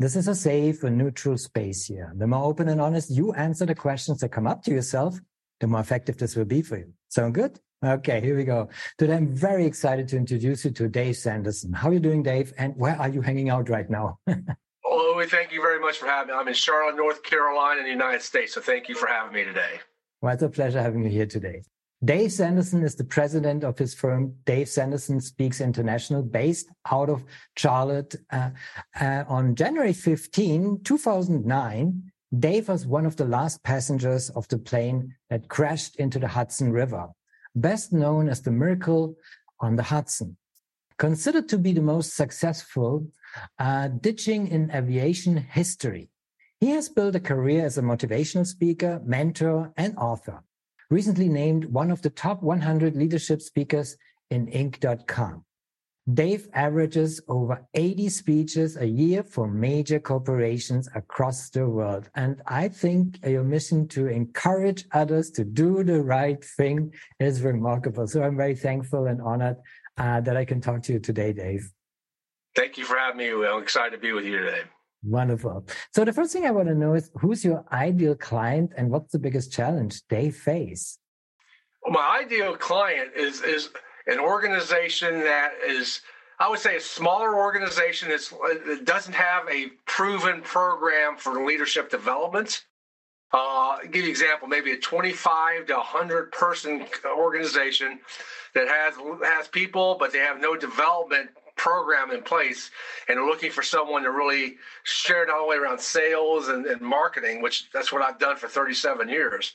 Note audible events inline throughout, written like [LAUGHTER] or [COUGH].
This is a safe and neutral space here. The more open and honest you answer the questions that come up to yourself, the more effective this will be for you. Sound good? Okay, here we go. Today, I'm very excited to introduce you to Dave Sanderson. How are you doing, Dave? And where are you hanging out right now? [LAUGHS] Well, thank you very much for having me. I'm in Charlotte, North Carolina, in the United States. So thank you for having me today. Well, it's a pleasure having you here today. Dave Sanderson is the president of his firm, Dave Sanderson Speaks International, based out of Charlotte. Uh, uh, on January 15, 2009, Dave was one of the last passengers of the plane that crashed into the Hudson River, best known as the Miracle on the Hudson. Considered to be the most successful uh, ditching in aviation history. He has built a career as a motivational speaker, mentor, and author recently named one of the top 100 leadership speakers in Inc.com. Dave averages over 80 speeches a year for major corporations across the world. And I think your mission to encourage others to do the right thing is remarkable. So I'm very thankful and honored uh, that I can talk to you today, Dave. Thank you for having me. I'm excited to be with you today. Wonderful. So the first thing I want to know is who's your ideal client and what's the biggest challenge they face? Well, my ideal client is is an organization that is, I would say, a smaller organization that doesn't have a proven program for leadership development. Uh, give you an example, maybe a 25 to 100 person organization that has has people, but they have no development program in place and looking for someone to really share it all the way around sales and, and marketing, which that's what I've done for 37 years.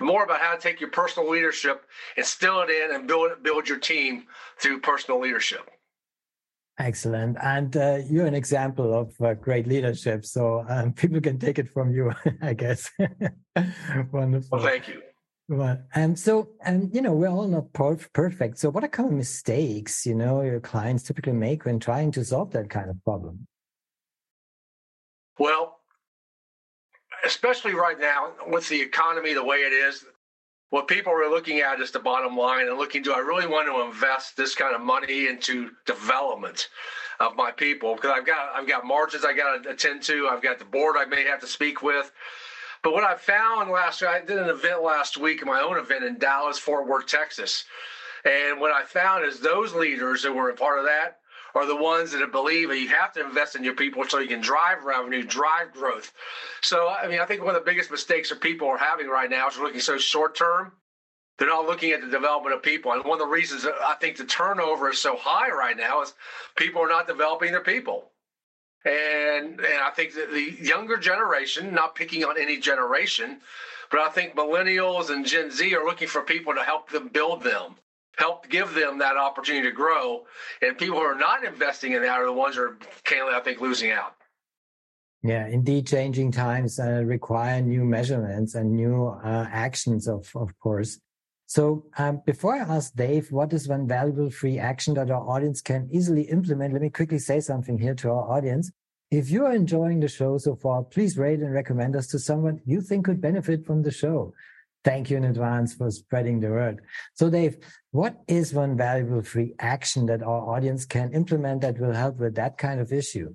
More about how to take your personal leadership, instill it in, and build build your team through personal leadership. Excellent. And uh, you're an example of uh, great leadership. So um, [LAUGHS] people can take it from you, [LAUGHS] I guess. [LAUGHS] Wonderful. Well, thank you. Well, and um, so, and you know, we're all not perfect. So, what are common mistakes you know your clients typically make when trying to solve that kind of problem? Well, especially right now with the economy the way it is, what people are looking at is the bottom line and looking, do I really want to invest this kind of money into development of my people? Because I've got I've got margins I got to attend to. I've got the board I may have to speak with. But what I found last week, I did an event last week, my own event in Dallas, Fort Worth, Texas. And what I found is those leaders that were a part of that are the ones that believe that you have to invest in your people so you can drive revenue, drive growth. So, I mean, I think one of the biggest mistakes that people are having right now is looking so short term. They're not looking at the development of people. And one of the reasons I think the turnover is so high right now is people are not developing their people. And, and I think that the younger generation, not picking on any generation, but I think millennials and Gen Z are looking for people to help them build them, help give them that opportunity to grow. And people who are not investing in that are the ones who are, candidly, I think, losing out. Yeah, indeed, changing times uh, require new measurements and new uh, actions, of, of course. So um, before I ask Dave, what is one valuable free action that our audience can easily implement? Let me quickly say something here to our audience. If you are enjoying the show so far, please rate and recommend us to someone you think could benefit from the show. Thank you in advance for spreading the word. So, Dave, what is one valuable free action that our audience can implement that will help with that kind of issue?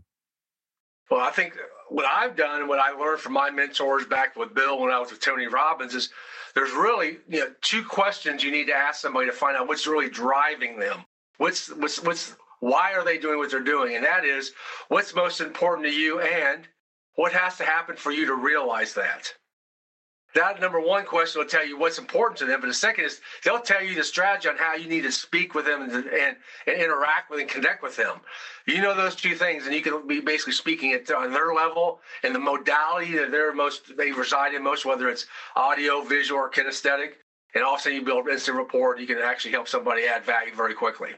Well, I think what I've done and what I learned from my mentors back with Bill when I was with Tony Robbins is there's really you know two questions you need to ask somebody to find out what's really driving them. What's what's what's why are they doing what they're doing? And that is what's most important to you and what has to happen for you to realize that. That number one question will tell you what's important to them, but the second is they'll tell you the strategy on how you need to speak with them and, and, and interact with and connect with them. You know those two things, and you can be basically speaking it on their level and the modality that they're most they reside in most, whether it's audio, visual, or kinesthetic. And all of a sudden, you build instant rapport. You can actually help somebody add value very quickly.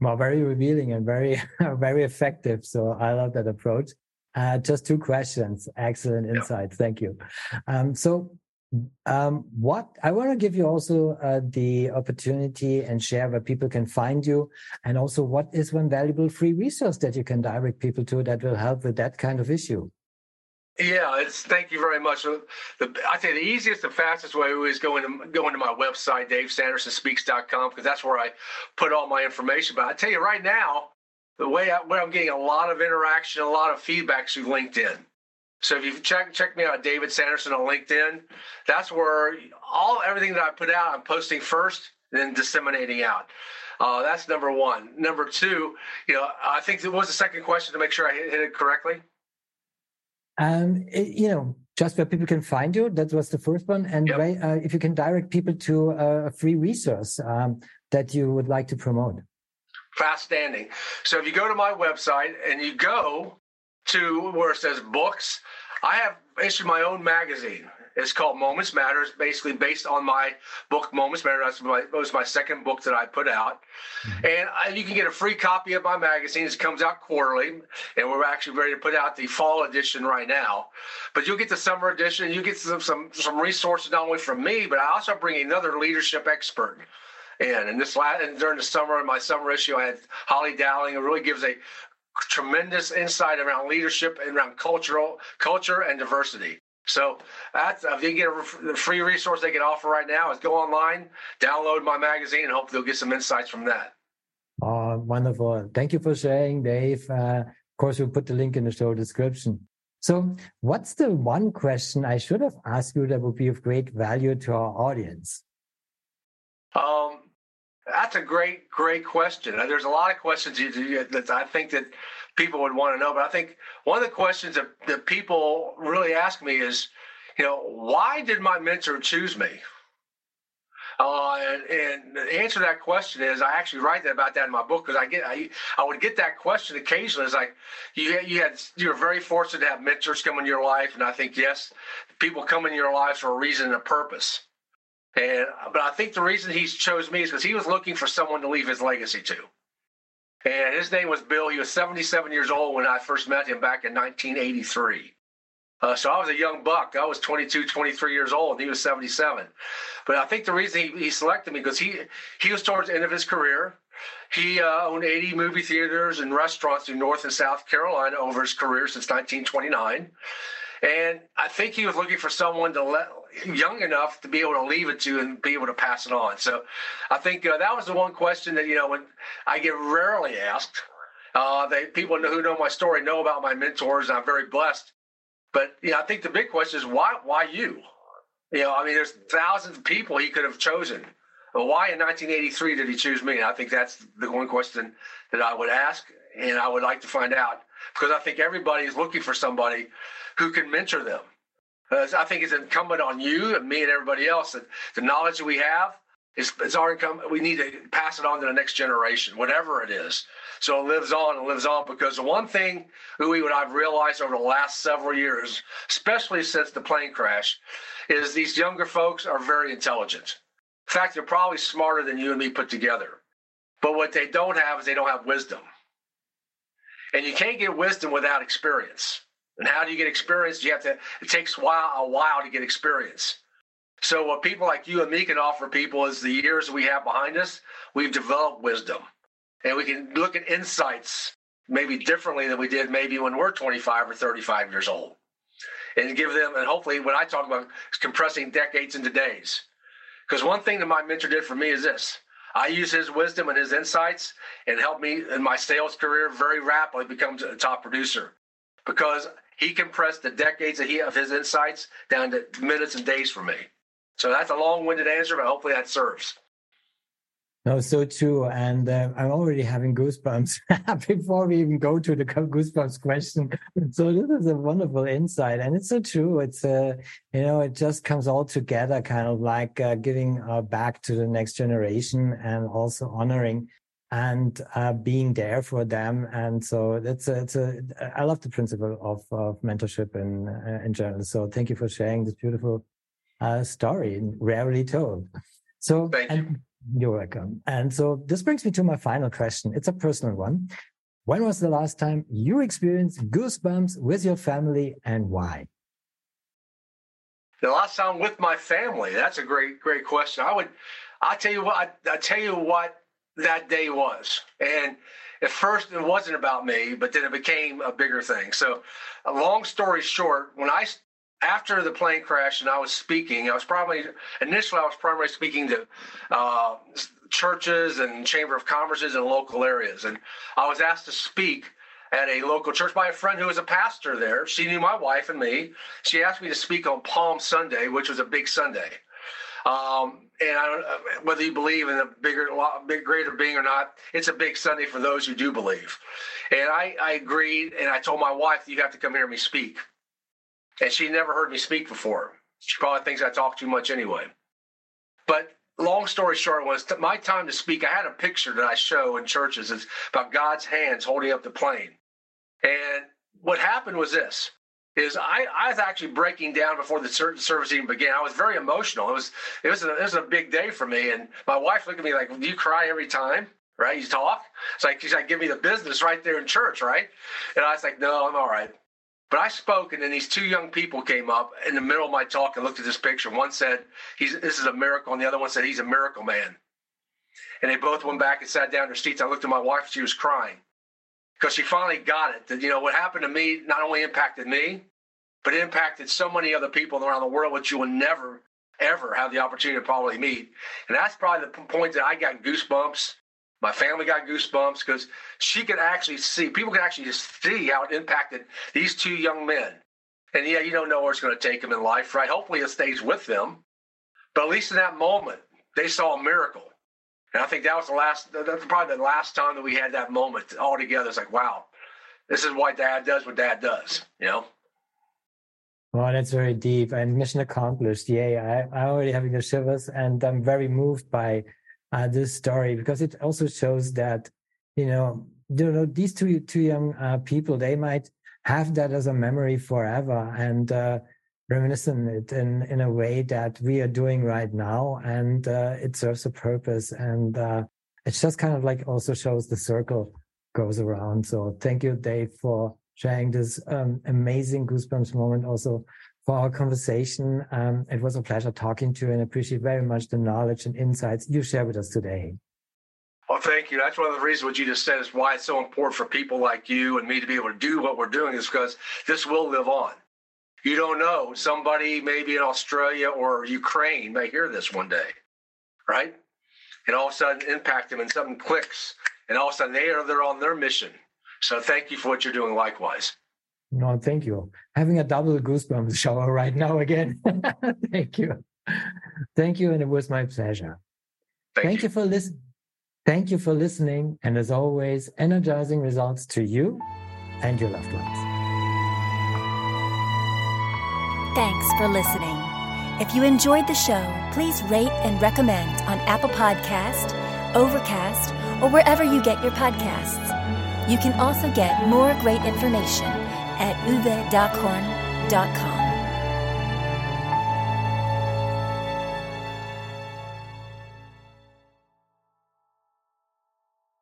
Well, very revealing and very [LAUGHS] very effective. So I love that approach. Uh, just two questions. Excellent insight. Thank you. Um, so, um, what I want to give you also uh, the opportunity and share where people can find you, and also what is one valuable free resource that you can direct people to that will help with that kind of issue. Yeah, it's thank you very much. The, I say the easiest, the fastest way is going to going to my website, DaveSandersonSpeaks.com, because that's where I put all my information. But I tell you right now, the way I, where I'm getting a lot of interaction, a lot of feedback through LinkedIn. So if you check check me out, David Sanderson on LinkedIn, that's where all everything that I put out, I'm posting first, then disseminating out. Uh, that's number one. Number two, you know, I think it was the second question to make sure I hit, hit it correctly. Um, it, you know, just where people can find you. That was the first one. And yep. uh, if you can direct people to a free resource um, that you would like to promote. Fast standing. So if you go to my website and you go to where it says books, I have issued my own magazine. It's called Moments Matters, basically based on my book Moments Matter. That's my, that was my second book that I put out. Mm-hmm. And I, you can get a free copy of my magazine. It comes out quarterly, and we're actually ready to put out the fall edition right now. But you'll get the summer edition. You get some some, some resources not only from me, but I also bring another leadership expert in. And this last, and during the summer, in my summer issue, I had Holly Dowling. It really gives a tremendous insight around leadership and around cultural culture and diversity. So that's if you get a free resource they can offer right now is go online, download my magazine, and hope they'll get some insights from that. Oh, wonderful! Thank you for sharing, Dave. Uh, of course, we'll put the link in the show description. So, what's the one question I should have asked you that would be of great value to our audience? Um, that's a great, great question. There's a lot of questions that I think that people would want to know. But I think one of the questions that, that people really ask me is, you know, why did my mentor choose me? Uh, and, and, the answer to that question is I actually write about that in my book because I get I, I would get that question occasionally. It's like you you had you're very fortunate to have mentors come in your life, and I think yes, people come in your lives for a reason and a purpose. And but I think the reason he chose me is because he was looking for someone to leave his legacy to. And his name was Bill. He was 77 years old when I first met him back in 1983. Uh, so I was a young buck. I was 22, 23 years old, and he was 77. But I think the reason he, he selected me because he he was towards the end of his career. He uh, owned 80 movie theaters and restaurants in North and South Carolina over his career since 1929. And I think he was looking for someone to let young enough to be able to leave it to and be able to pass it on. So I think uh, that was the one question that you know when I get rarely asked. Uh, they people who know my story know about my mentors, and I'm very blessed. But you know, I think the big question is why why you? You know, I mean, there's thousands of people he could have chosen. But why in 1983 did he choose me? And I think that's the one question that I would ask, and I would like to find out because I think everybody is looking for somebody who can mentor them. Uh, I think it's incumbent on you and me and everybody else that the knowledge that we have is, is our income. We need to pass it on to the next generation, whatever it is. So it lives on and lives on because the one thing we would I've realized over the last several years, especially since the plane crash, is these younger folks are very intelligent. In fact, they're probably smarter than you and me put together. But what they don't have is they don't have wisdom. And you can't get wisdom without experience. And how do you get experience? You have to, it takes a while, a while to get experience. So, what people like you and me can offer people is the years we have behind us, we've developed wisdom. And we can look at insights maybe differently than we did maybe when we're 25 or 35 years old. And give them, and hopefully, when I talk about compressing decades into days. Because one thing that my mentor did for me is this I use his wisdom and his insights and helped me in my sales career very rapidly become a top producer because he compressed the decades of, he, of his insights down to minutes and days for me. So that's a long-winded answer, but hopefully that serves. No, so true. And uh, I'm already having goosebumps [LAUGHS] before we even go to the [LAUGHS] goosebumps question. So this is a wonderful insight. And it's so true. It's, uh, you know, it just comes all together, kind of like uh, giving uh, back to the next generation and also honoring and uh, being there for them. And so it's a, it's a, I love the principle of, of mentorship in, uh, in general. So thank you for sharing this beautiful uh, story, rarely told. So, thank you. You're welcome. And so this brings me to my final question. It's a personal one. When was the last time you experienced goosebumps with your family and why? The last time with my family. That's a great, great question. I would, I'll tell you what, I, I'll tell you what that day was. And at first it wasn't about me, but then it became a bigger thing. So, a long story short, when I after the plane crash and I was speaking, I was probably initially I was primarily speaking to uh, churches and chamber of commerces in local areas, and I was asked to speak at a local church by a friend who was a pastor there. She knew my wife and me. She asked me to speak on Palm Sunday, which was a big Sunday. Um, and I don't, uh, whether you believe in a bigger, big, greater being or not, it's a big Sunday for those who do believe. And I, I agreed, and I told my wife, "You have to come hear me speak." And she never heard me speak before. She probably thinks I talk too much anyway. But long story short was my time to speak. I had a picture that I show in churches. It's about God's hands holding up the plane. And what happened was this is I, I was actually breaking down before the service even began. I was very emotional. It was it was a, it was a big day for me. And my wife looked at me like, "Do you cry every time?" Right? You talk. It's like she's like, "Give me the business right there in church." Right? And I was like, "No, I'm all right." But I spoke, and then these two young people came up in the middle of my talk and looked at this picture. One said, "He's this is a miracle," and the other one said, "He's a miracle man." And they both went back and sat down in their seats. I looked at my wife; she was crying because she finally got it. That you know what happened to me not only impacted me, but it impacted so many other people around the world, which you will never ever have the opportunity to probably meet. And that's probably the point that I got goosebumps my family got goosebumps because she could actually see, people could actually just see how it impacted these two young men. And yeah, you don't know where it's going to take them in life, right? Hopefully it stays with them. But at least in that moment, they saw a miracle. And I think that was the last, that's probably the last time that we had that moment all together. It's like, wow, this is why dad does what dad does, you know? Wow, that's very deep and mission accomplished. Yay. I, I'm already having the shivers and I'm very moved by uh, this story because it also shows that you know you know these two two young uh, people they might have that as a memory forever and uh, reminiscent it in in a way that we are doing right now and uh, it serves a purpose and uh, it just kind of like also shows the circle goes around. So thank you dave for sharing this um, amazing goosebumps moment also for our conversation. Um, it was a pleasure talking to you and appreciate very much the knowledge and insights you share with us today. Well, thank you. That's one of the reasons what you just said is why it's so important for people like you and me to be able to do what we're doing is because this will live on. You don't know. Somebody maybe in Australia or Ukraine may hear this one day, right? And all of a sudden impact them and something clicks. And all of a sudden they are they're on their mission. So thank you for what you're doing likewise. No, thank you. Having a double goosebumps [LAUGHS] shower right now again. [LAUGHS] thank you. Thank you. And it was my pleasure. Thank, thank you. you for listening. Thank you for listening. And as always, energizing results to you and your loved ones. Thanks for listening. If you enjoyed the show, please rate and recommend on Apple Podcast, Overcast, or wherever you get your podcasts. You can also get more great information at uwedockhorn.com.